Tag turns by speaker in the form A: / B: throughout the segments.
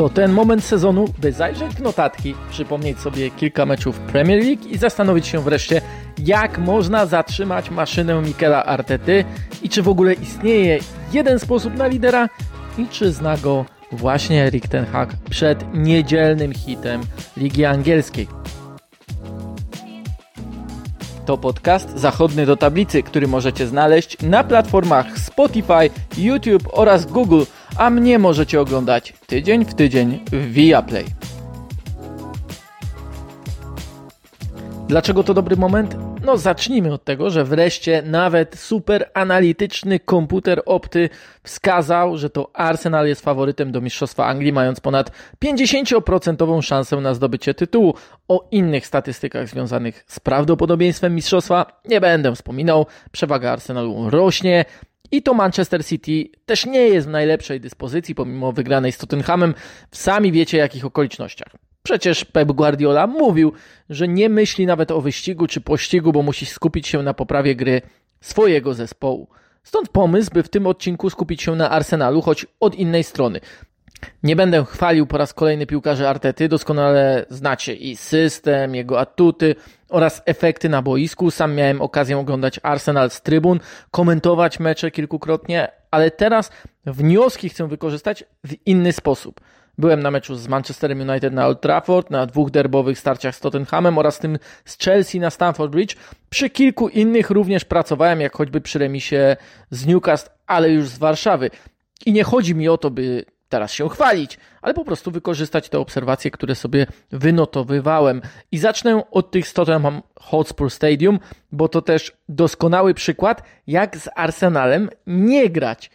A: To ten moment sezonu, by zajrzeć w notatki, przypomnieć sobie kilka meczów Premier League i zastanowić się wreszcie, jak można zatrzymać maszynę Mikela Artety i czy w ogóle istnieje jeden sposób na lidera i czy zna go właśnie Erik Ten Hag przed niedzielnym hitem Ligi Angielskiej. To podcast zachodny do tablicy, który możecie znaleźć na platformach Spotify, YouTube oraz Google, a mnie możecie oglądać tydzień w tydzień w Viaplay. Dlaczego to dobry moment? No zacznijmy od tego, że wreszcie nawet super analityczny komputer Opty wskazał, że to Arsenal jest faworytem do Mistrzostwa Anglii, mając ponad 50% szansę na zdobycie tytułu. O innych statystykach związanych z prawdopodobieństwem mistrzostwa nie będę wspominał. Przewaga Arsenalu rośnie. I to Manchester City też nie jest w najlepszej dyspozycji, pomimo wygranej z Tottenhamem, w sami wiecie jakich okolicznościach. Przecież Pep Guardiola mówił, że nie myśli nawet o wyścigu czy pościgu, bo musi skupić się na poprawie gry swojego zespołu. Stąd pomysł, by w tym odcinku skupić się na Arsenalu, choć od innej strony. Nie będę chwalił po raz kolejny piłkarzy Artety, doskonale znacie i system, jego atuty oraz efekty na boisku. Sam miałem okazję oglądać Arsenal z trybun, komentować mecze kilkukrotnie, ale teraz wnioski chcę wykorzystać w inny sposób. Byłem na meczu z Manchesterem United na Old Trafford, na dwóch derbowych starciach z Tottenhamem oraz tym z Chelsea na Stamford Bridge. Przy kilku innych również pracowałem, jak choćby przy remisie z Newcastle, ale już z Warszawy. I nie chodzi mi o to, by teraz się chwalić, ale po prostu wykorzystać te obserwacje, które sobie wynotowywałem. I zacznę od tych z Tottenham Hotspur Stadium, bo to też doskonały przykład, jak z Arsenalem nie grać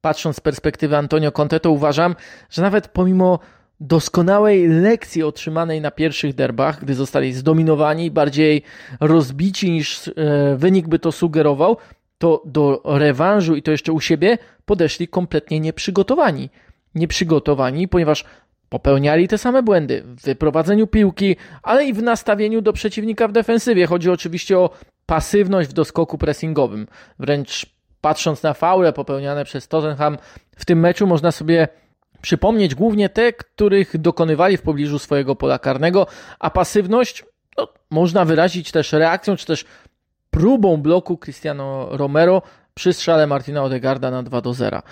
A: patrząc z perspektywy Antonio Conte, to uważam, że nawet pomimo doskonałej lekcji otrzymanej na pierwszych derbach, gdy zostali zdominowani, bardziej rozbici niż e, wynik by to sugerował, to do rewanżu i to jeszcze u siebie podeszli kompletnie nieprzygotowani. Nieprzygotowani, ponieważ popełniali te same błędy w wyprowadzeniu piłki, ale i w nastawieniu do przeciwnika w defensywie. Chodzi oczywiście o pasywność w doskoku pressingowym. Wręcz patrząc na faule popełniane przez Tottenham w tym meczu, można sobie przypomnieć głównie te, których dokonywali w pobliżu swojego pola karnego, a pasywność no, można wyrazić też reakcją, czy też próbą bloku Cristiano Romero przy strzale Martina Odegarda na 2 do 0.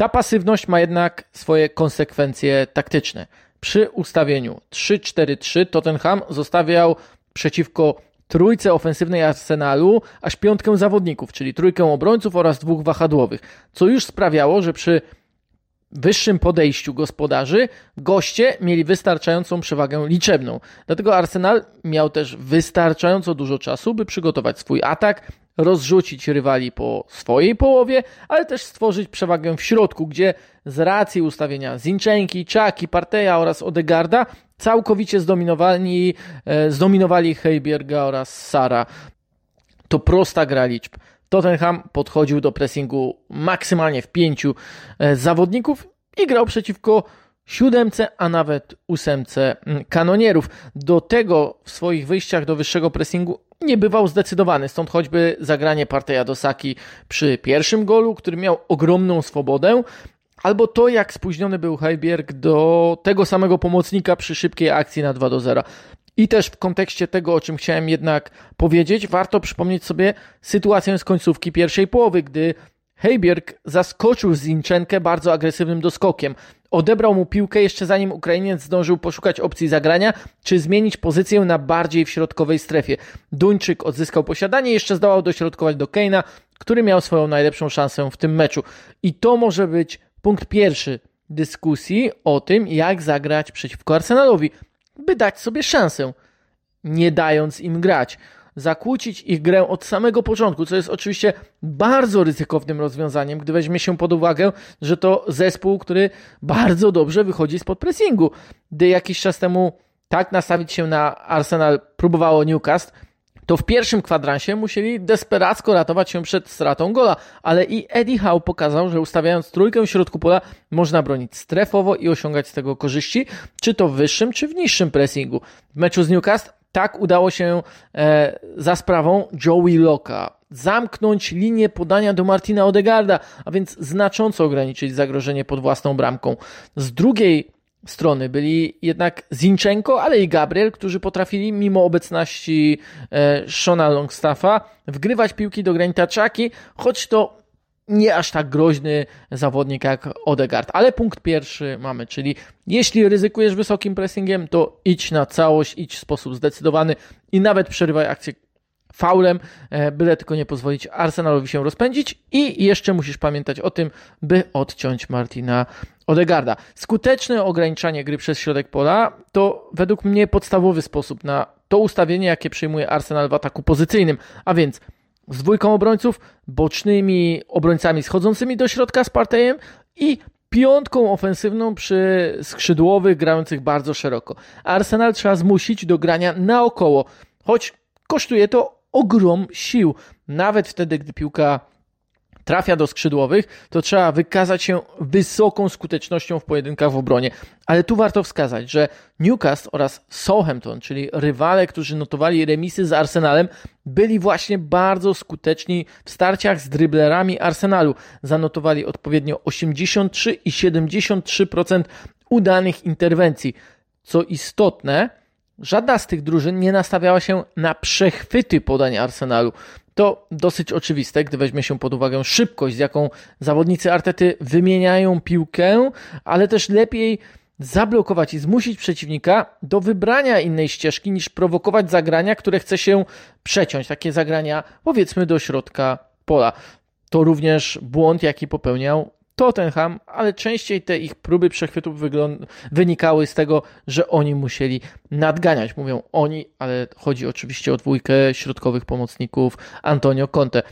A: Ta pasywność ma jednak swoje konsekwencje taktyczne. Przy ustawieniu 3-4-3 Tottenham zostawiał przeciwko trójce ofensywnej Arsenalu aż piątkę zawodników, czyli trójkę obrońców oraz dwóch wahadłowych, co już sprawiało, że przy wyższym podejściu gospodarzy goście mieli wystarczającą przewagę liczebną. Dlatego Arsenal miał też wystarczająco dużo czasu, by przygotować swój atak, rozrzucić rywali po swojej połowie, ale też stworzyć przewagę w środku, gdzie z racji ustawienia Zinchenki, Czaki, Parteja oraz Odegarda całkowicie zdominowali, e, zdominowali Heiberga oraz Sara. To prosta gra liczb. Tottenham podchodził do pressingu maksymalnie w pięciu e, zawodników i grał przeciwko siódemce, a nawet ósemce mm, kanonierów. Do tego w swoich wyjściach do wyższego pressingu nie bywał zdecydowany, stąd choćby zagranie Parteja do Saki przy pierwszym golu, który miał ogromną swobodę, albo to, jak spóźniony był Heiberg do tego samego pomocnika przy szybkiej akcji na 2 do 0. I też w kontekście tego, o czym chciałem jednak powiedzieć, warto przypomnieć sobie sytuację z końcówki pierwszej połowy, gdy Heiberg zaskoczył Zinchenkę bardzo agresywnym doskokiem. Odebrał mu piłkę jeszcze zanim Ukrainiec zdążył poszukać opcji zagrania, czy zmienić pozycję na bardziej w środkowej strefie. Duńczyk odzyskał posiadanie i jeszcze zdołał dośrodkować do Keina, który miał swoją najlepszą szansę w tym meczu. I to może być punkt pierwszy dyskusji o tym, jak zagrać przeciwko Arsenalowi, by dać sobie szansę, nie dając im grać. Zakłócić ich grę od samego początku, co jest oczywiście bardzo ryzykownym rozwiązaniem, gdy weźmie się pod uwagę, że to zespół, który bardzo dobrze wychodzi spod pressingu. Gdy jakiś czas temu tak nastawić się na Arsenal próbowało Newcastle, to w pierwszym kwadransie musieli desperacko ratować się przed stratą gola, ale i Eddie Howe pokazał, że ustawiając trójkę w środku pola można bronić strefowo i osiągać z tego korzyści, czy to w wyższym, czy w niższym pressingu. W meczu z Newcastle tak udało się e, za sprawą Joey Locka zamknąć linię podania do Martina Odegarda, a więc znacząco ograniczyć zagrożenie pod własną bramką. Z drugiej strony. Byli jednak Zinchenko, ale i Gabriel, którzy potrafili mimo obecności e, Shona Longstaffa wgrywać piłki do granic czaki, choć to nie aż tak groźny zawodnik jak Odegaard. Ale punkt pierwszy mamy, czyli jeśli ryzykujesz wysokim pressingiem, to idź na całość, idź w sposób zdecydowany i nawet przerywaj akcję faulem, e, byle tylko nie pozwolić Arsenalowi się rozpędzić i jeszcze musisz pamiętać o tym, by odciąć Martina Odegarda. Skuteczne ograniczanie gry przez środek pola to według mnie podstawowy sposób na to ustawienie, jakie przyjmuje Arsenal w ataku pozycyjnym, a więc z dwójką obrońców, bocznymi obrońcami schodzącymi do środka z Partejem i piątką ofensywną przy skrzydłowych grających bardzo szeroko. Arsenal trzeba zmusić do grania naokoło, choć kosztuje to ogrom sił. Nawet wtedy, gdy piłka trafia do skrzydłowych, to trzeba wykazać się wysoką skutecznością w pojedynkach w obronie. Ale tu warto wskazać, że Newcastle oraz Southampton, czyli rywale, którzy notowali remisy z Arsenalem, byli właśnie bardzo skuteczni w starciach z driblerami Arsenalu. Zanotowali odpowiednio 83 i 73% udanych interwencji. Co istotne, Żadna z tych drużyn nie nastawiała się na przechwyty podań Arsenalu. To dosyć oczywiste, gdy weźmie się pod uwagę szybkość, z jaką zawodnicy Artety wymieniają piłkę, ale też lepiej zablokować i zmusić przeciwnika do wybrania innej ścieżki niż prowokować zagrania, które chce się przeciąć. Takie zagrania powiedzmy do środka pola. To również błąd, jaki popełniał Tottenham, ale częściej te ich próby przechwytów wynikały z tego, że oni musieli nadganiać. Mówią oni, ale chodzi oczywiście o dwójkę środkowych pomocników Antonio Conte.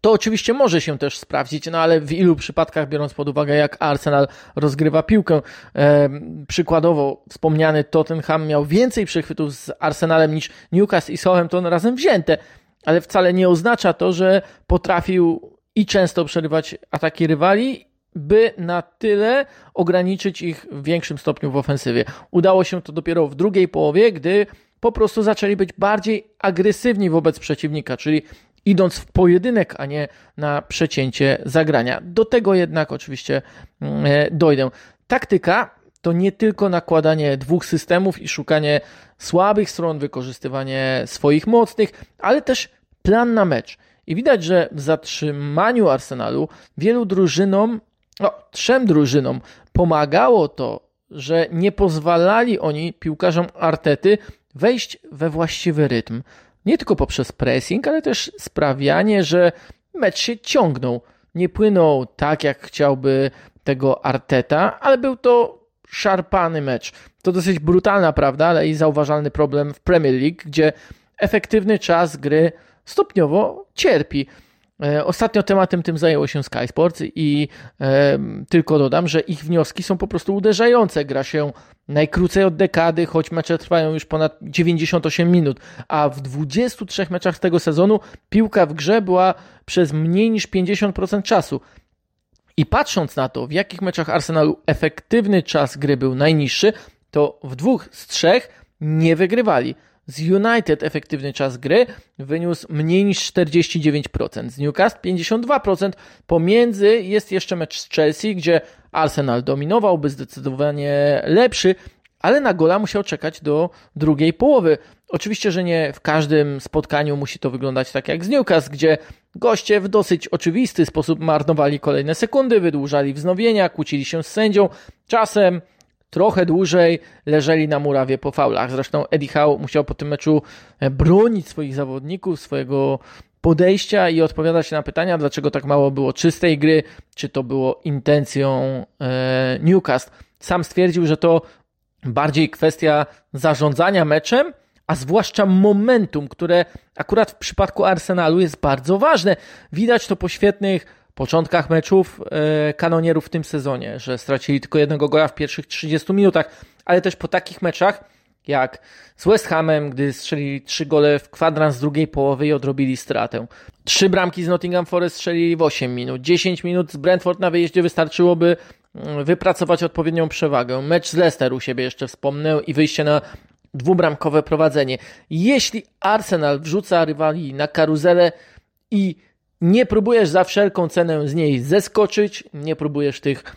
A: To oczywiście może się też sprawdzić, no ale w ilu przypadkach, biorąc pod uwagę, jak Arsenal rozgrywa piłkę, e, przykładowo wspomniany Tottenham miał więcej przechwytów z Arsenalem niż Newcastle i Southampton razem wzięte, ale wcale nie oznacza to, że potrafił i często przerywać ataki rywali, by na tyle ograniczyć ich w większym stopniu w ofensywie. Udało się to dopiero w drugiej połowie, gdy po prostu zaczęli być bardziej agresywni wobec przeciwnika, czyli idąc w pojedynek, a nie na przecięcie zagrania. Do tego jednak oczywiście mm, e, dojdę. Taktyka to nie tylko nakładanie dwóch systemów i szukanie słabych stron, wykorzystywanie swoich mocnych, ale też plan na mecz. I widać, że w zatrzymaniu Arsenalu wielu drużynom, no, trzem drużynom pomagało to, że nie pozwalali oni piłkarzom Artety wejść we właściwy rytm. Nie tylko poprzez pressing, ale też sprawianie, że mecz się ciągnął. Nie płynął tak, jak chciałby tego Arteta, ale był to szarpany mecz. To dosyć brutalna prawda, ale i zauważalny problem w Premier League, gdzie efektywny czas gry stopniowo cierpi. E, ostatnio tematem tym zajęło się Sky Sports i e, tylko dodam, że ich wnioski są po prostu uderzające. Gra się najkrócej od dekady, choć mecze trwają już ponad 98 minut, a w 23 meczach z tego sezonu piłka w grze była przez mniej niż 50% czasu. I patrząc na to, w jakich meczach Arsenalu efektywny czas gry był najniższy, to w dwóch z trzech nie wygrywali. Z United efektywny czas gry wyniósł mniej niż 49%, z Newcastle 52%. Pomiędzy jest jeszcze mecz z Chelsea, gdzie Arsenal dominował, by zdecydowanie lepszy, ale na gola musiał czekać do drugiej połowy. Oczywiście, że nie w każdym spotkaniu musi to wyglądać tak jak z Newcastle, gdzie goście w dosyć oczywisty sposób marnowali kolejne sekundy, wydłużali wznowienia, kłócili się z sędzią. Czasem trochę dłużej leżeli na murawie po faulach. Zresztą Eddie Howe musiał po tym meczu e, bronić swoich zawodników, swojego podejścia i odpowiadać na pytania, dlaczego tak mało było czystej gry, czy to było intencją e, Newcastle. Sam stwierdził, że to bardziej kwestia zarządzania meczem, a zwłaszcza momentum, które akurat w przypadku Arsenalu jest bardzo ważne. Widać to po świetnych początkach meczów e, kanonierów w tym sezonie, że stracili tylko jednego gola w pierwszych 30 minutach, ale też po takich meczach jak z West Hamem, gdy strzelili trzy gole w kwadrans drugiej połowy i odrobili stratę. Trzy bramki z Nottingham Forest strzelili w 8 minut. 10 minut z Brentford na wyjeździe wystarczyłoby mm, wypracować odpowiednią przewagę. Mecz z Leicester u siebie jeszcze wspomnę i wyjście na dwubramkowe prowadzenie. Jeśli Arsenal wrzuca rywali na karuzelę i nie próbujesz za wszelką cenę z niej zeskoczyć, nie próbujesz tych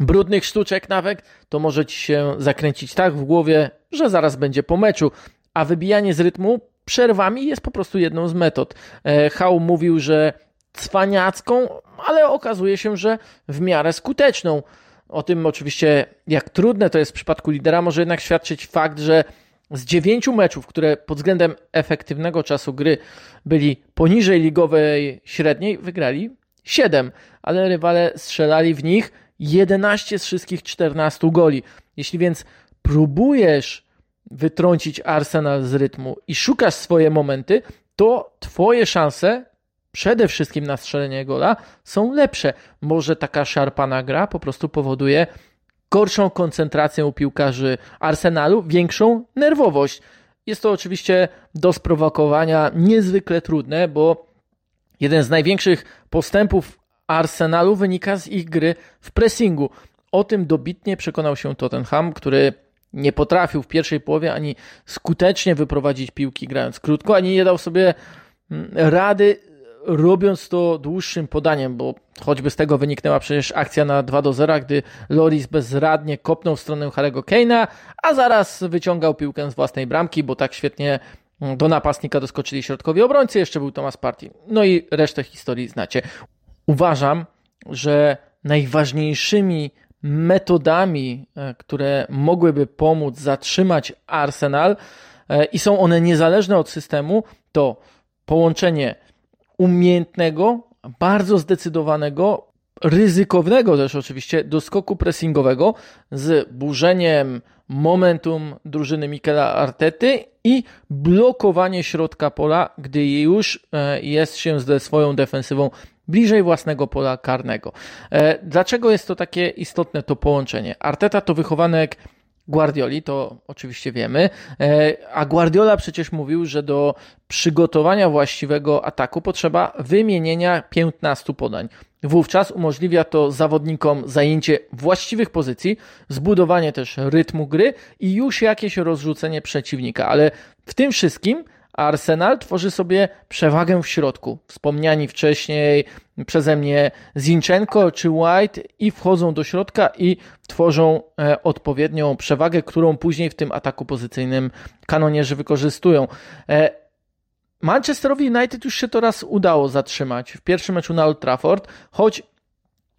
A: brudnych sztuczek nawet, to może ci się zakręcić tak w głowie, że zaraz będzie po meczu. A wybijanie z rytmu przerwami jest po prostu jedną z metod. E, Hał mówił, że cwaniacką, ale okazuje się, że w miarę skuteczną. O tym oczywiście, jak trudne to jest w przypadku lidera, może jednak świadczyć fakt, że z dziewięciu meczów, które pod względem efektywnego czasu gry byli poniżej ligowej średniej, wygrali 7, ale rywale strzelali w nich 11 z wszystkich 14 goli. Jeśli więc próbujesz wytrącić Arsenal z rytmu i szukasz swoje momenty, to twoje szanse przede wszystkim na strzelenie gola są lepsze. Może taka szarpana gra po prostu powoduje gorszą koncentrację u piłkarzy Arsenalu, większą nerwowość. Jest to oczywiście do sprowokowania niezwykle trudne, bo jeden z największych postępów Arsenalu wynika z ich gry w pressingu. O tym dobitnie przekonał się Tottenham, który nie potrafił w pierwszej połowie ani skutecznie wyprowadzić piłki grając krótko, ani nie dał sobie mm, rady robiąc to dłuższym podaniem, bo choćby z tego wyniknęła przecież akcja na 2 do 0, gdy Loris bezradnie kopnął w stronę Harego Kane'a, a zaraz wyciągał piłkę z własnej bramki, bo tak świetnie mm, do napastnika doskoczyli środkowi obrońcy, jeszcze był Thomas Party. No i resztę historii znacie. Uważam, że najważniejszymi metodami, e, które mogłyby pomóc zatrzymać Arsenal e, i są one niezależne od systemu, to połączenie umiejętnego, bardzo zdecydowanego, ryzykownego też oczywiście doskoku pressingowego z burzeniem momentum drużyny Mikela Artety i blokowanie środka pola, gdy już e, jest się ze swoją defensywą bliżej własnego pola karnego. E, dlaczego jest to takie istotne to połączenie? Arteta to wychowanek Guardioli, to oczywiście wiemy, e, a Guardiola przecież mówił, że do przygotowania właściwego ataku potrzeba wymienienia 15 podań. Wówczas umożliwia to zawodnikom zajęcie właściwych pozycji, zbudowanie też rytmu gry i już jakieś rozrzucenie przeciwnika, ale w tym wszystkim Arsenal tworzy sobie przewagę w środku. Wspomniani wcześniej przeze mnie Zinchenko czy White i wchodzą do środka i tworzą e, odpowiednią przewagę, którą później w tym ataku pozycyjnym kanonierzy wykorzystują. E, Manchesterowi United już się to raz udało zatrzymać w pierwszym meczu na Old Trafford, choć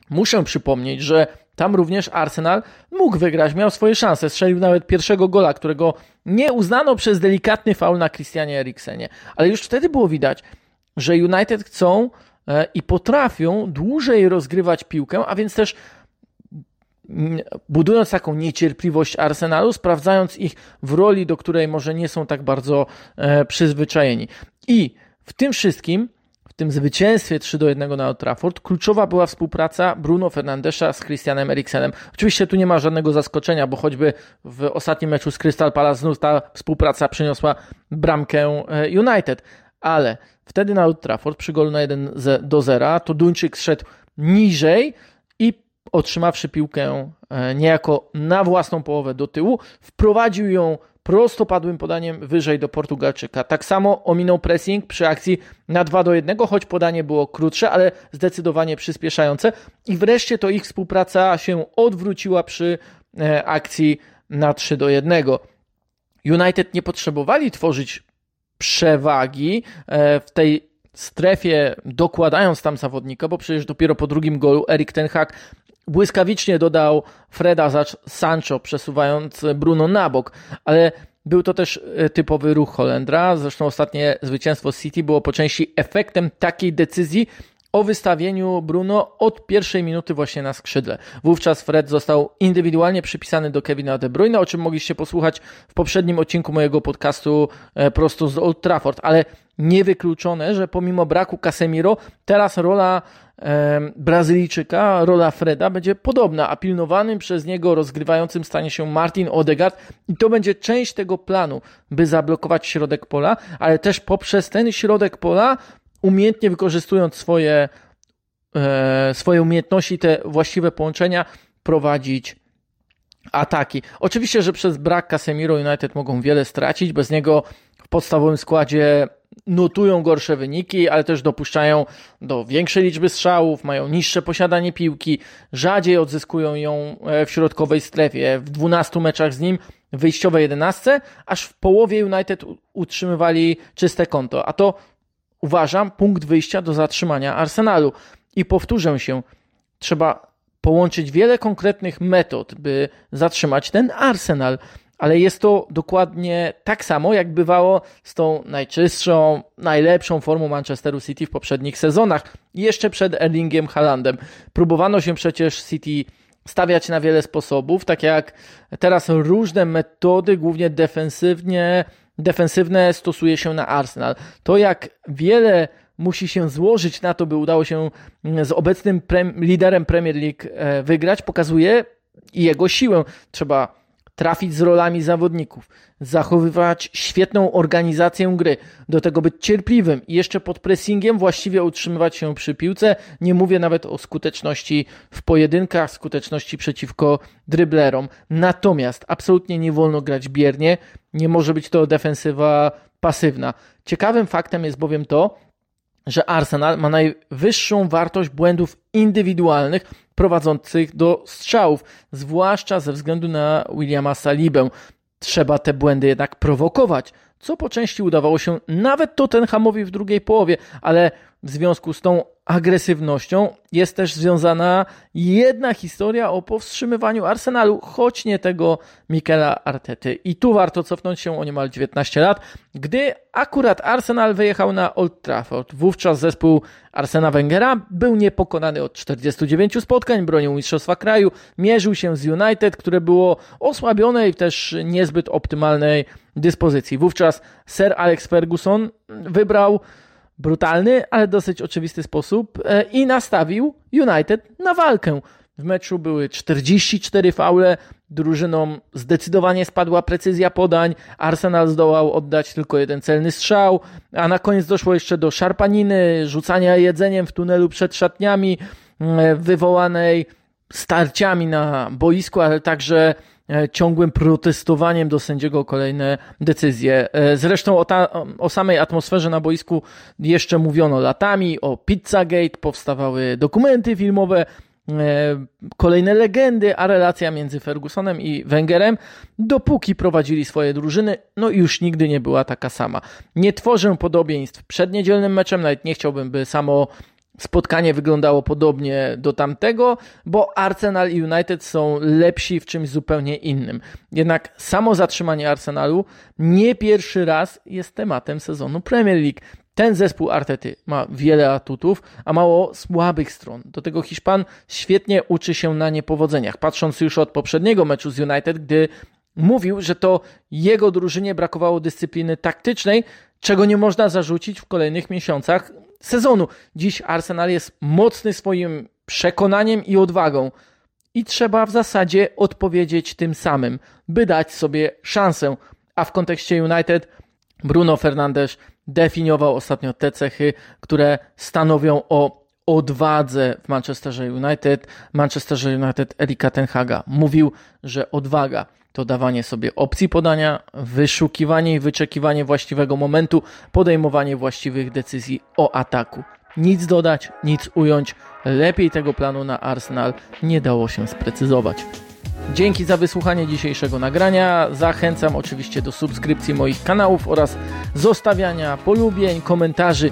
A: muszę przypomnieć, że tam również Arsenal mógł wygrać, miał swoje szanse. Strzelił nawet pierwszego gola, którego nie uznano przez delikatny faul na Christianie Eriksenie. Ale już wtedy było widać, że United chcą e, i potrafią dłużej rozgrywać piłkę, a więc też mm, budując taką niecierpliwość Arsenalu, sprawdzając ich w roli, do której może nie są tak bardzo e, przyzwyczajeni. I w tym wszystkim tym zwycięstwie 3 do 1 na Old Trafford kluczowa była współpraca Bruno Fernandesza z Christianem Eriksenem. Oczywiście tu nie ma żadnego zaskoczenia, bo choćby w ostatnim meczu z Crystal Palace znów ta współpraca przyniosła bramkę e, United, ale wtedy na Old Trafford przy golu na 1 do 0 to Duńczyk zszedł niżej i otrzymawszy piłkę e, niejako na własną połowę do tyłu, wprowadził ją prostopadłym podaniem wyżej do Portugalczyka. Tak samo ominął pressing przy akcji na 2 do 1, choć podanie było krótsze, ale zdecydowanie przyspieszające. I wreszcie to ich współpraca się odwróciła przy e, akcji na 3 do 1. United nie potrzebowali tworzyć przewagi e, w tej strefie, dokładając tam zawodnika, bo przecież dopiero po drugim golu Erik Ten Hag błyskawicznie dodał Freda za Sancho, przesuwając Bruno na bok, ale był to też e, typowy ruch Holendra. Zresztą ostatnie zwycięstwo City było po części efektem takiej decyzji o wystawieniu Bruno od pierwszej minuty właśnie na skrzydle. Wówczas Fred został indywidualnie przypisany do Kevina De Bruyne, o czym mogliście posłuchać w poprzednim odcinku mojego podcastu e, prosto z Old Trafford, ale niewykluczone, że pomimo braku Casemiro, teraz rola Brazylijczyka, rola Freda będzie podobna, a pilnowanym przez niego rozgrywającym stanie się Martin Odegaard i to będzie część tego planu, by zablokować środek pola, ale też poprzez ten środek pola, umiejętnie wykorzystując swoje, e, swoje umiejętności, te właściwe połączenia, prowadzić ataki. Oczywiście, że przez brak Casemiro United mogą wiele stracić, bez niego w podstawowym składzie notują gorsze wyniki, ale też dopuszczają do większej liczby strzałów, mają niższe posiadanie piłki, rzadziej odzyskują ją e, w środkowej strefie. W 12 meczach z nim wyjściowe 11, aż w połowie United utrzymywali czyste konto. A to uważam punkt wyjścia do zatrzymania Arsenalu. I powtórzę się, trzeba połączyć wiele konkretnych metod, by zatrzymać ten Arsenal ale jest to dokładnie tak samo, jak bywało z tą najczystszą, najlepszą formą Manchesteru City w poprzednich sezonach, jeszcze przed Erlingiem Haalandem. Próbowano się przecież City stawiać na wiele sposobów, tak jak teraz różne metody, głównie defensywnie, defensywne stosuje się na Arsenal. To jak wiele musi się złożyć na to, by udało się z obecnym liderem Premier League e, wygrać, pokazuje jego siłę. Trzeba trafić z rolami zawodników, zachowywać świetną organizację gry, do tego być cierpliwym i jeszcze pod pressingiem właściwie utrzymywać się przy piłce. Nie mówię nawet o skuteczności w pojedynkach, skuteczności przeciwko dryblerom. Natomiast absolutnie nie wolno grać biernie, nie może być to defensywa pasywna. Ciekawym faktem jest bowiem to, że Arsenal ma najwyższą wartość błędów indywidualnych prowadzących do strzałów, zwłaszcza ze względu na Williama Salibę. Trzeba te błędy jednak prowokować, co po części udawało się nawet Tottenhamowi w drugiej połowie, ale w związku z tą agresywnością jest też związana jedna historia o powstrzymywaniu Arsenalu, choć nie tego Mikela Artety. I tu warto cofnąć się o niemal 19 lat, gdy akurat Arsenal wyjechał na Old Trafford. Wówczas zespół Arsena Wengera był niepokonany od 49 spotkań, bronił Mistrzostwa Kraju, mierzył się z United, które było osłabione i też niezbyt optymalnej dyspozycji. Wówczas Sir Alex Ferguson wybrał brutalny, ale dosyć oczywisty sposób e, i nastawił United na walkę. W meczu były 44 faule, drużynom zdecydowanie spadła precyzja podań, Arsenal zdołał oddać tylko jeden celny strzał, a na koniec doszło jeszcze do szarpaniny, rzucania jedzeniem w tunelu przed szatniami, e, wywołanej starciami na boisku, ale także ciągłym protestowaniem do sędziego kolejne decyzje. E, zresztą o, ta, o samej atmosferze na boisku jeszcze mówiono latami, o Pizzagate, powstawały dokumenty filmowe, e, kolejne legendy, a relacja między Fergusonem i Wengerem, dopóki prowadzili swoje drużyny, no już nigdy nie była taka sama. Nie tworzę podobieństw przed niedzielnym meczem, nawet nie chciałbym, by samo spotkanie wyglądało podobnie do tamtego, bo Arsenal i United są lepsi w czymś zupełnie innym. Jednak samo zatrzymanie Arsenalu nie pierwszy raz jest tematem sezonu Premier League. Ten zespół Artety ma wiele atutów, a mało słabych stron. Do tego Hiszpan świetnie uczy się na niepowodzeniach. Patrząc już od poprzedniego meczu z United, gdy mówił, że to jego drużynie brakowało dyscypliny taktycznej, czego nie można zarzucić w kolejnych miesiącach sezonu. Dziś Arsenal jest mocny swoim przekonaniem i odwagą. I trzeba w zasadzie odpowiedzieć tym samym, by dać sobie szansę. A w kontekście United Bruno Fernandes definiował ostatnio te cechy, które stanowią o odwadze w Manchesterze United. Manchesterze United Erika Tenhaga mówił, że odwaga to dawanie sobie opcji podania, wyszukiwanie i wyczekiwanie właściwego momentu, podejmowanie właściwych decyzji o ataku. Nic dodać, nic ująć. Lepiej tego planu na Arsenal nie dało się sprecyzować. Dzięki za wysłuchanie dzisiejszego nagrania. Zachęcam oczywiście do subskrypcji moich kanałów oraz zostawiania polubień, komentarzy.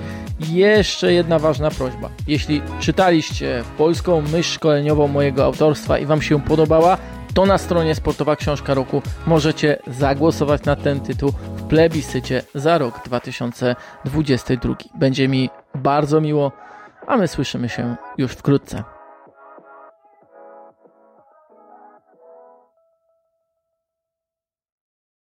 A: Jeszcze jedna ważna prośba. Jeśli czytaliście polską myśl szkoleniową mojego autorstwa i Wam się podobała, to na stronie Sportowa Książka Roku możecie zagłosować na ten tytuł w plebiscycie za rok 2022. Będzie mi bardzo miło, a my słyszymy się już wkrótce.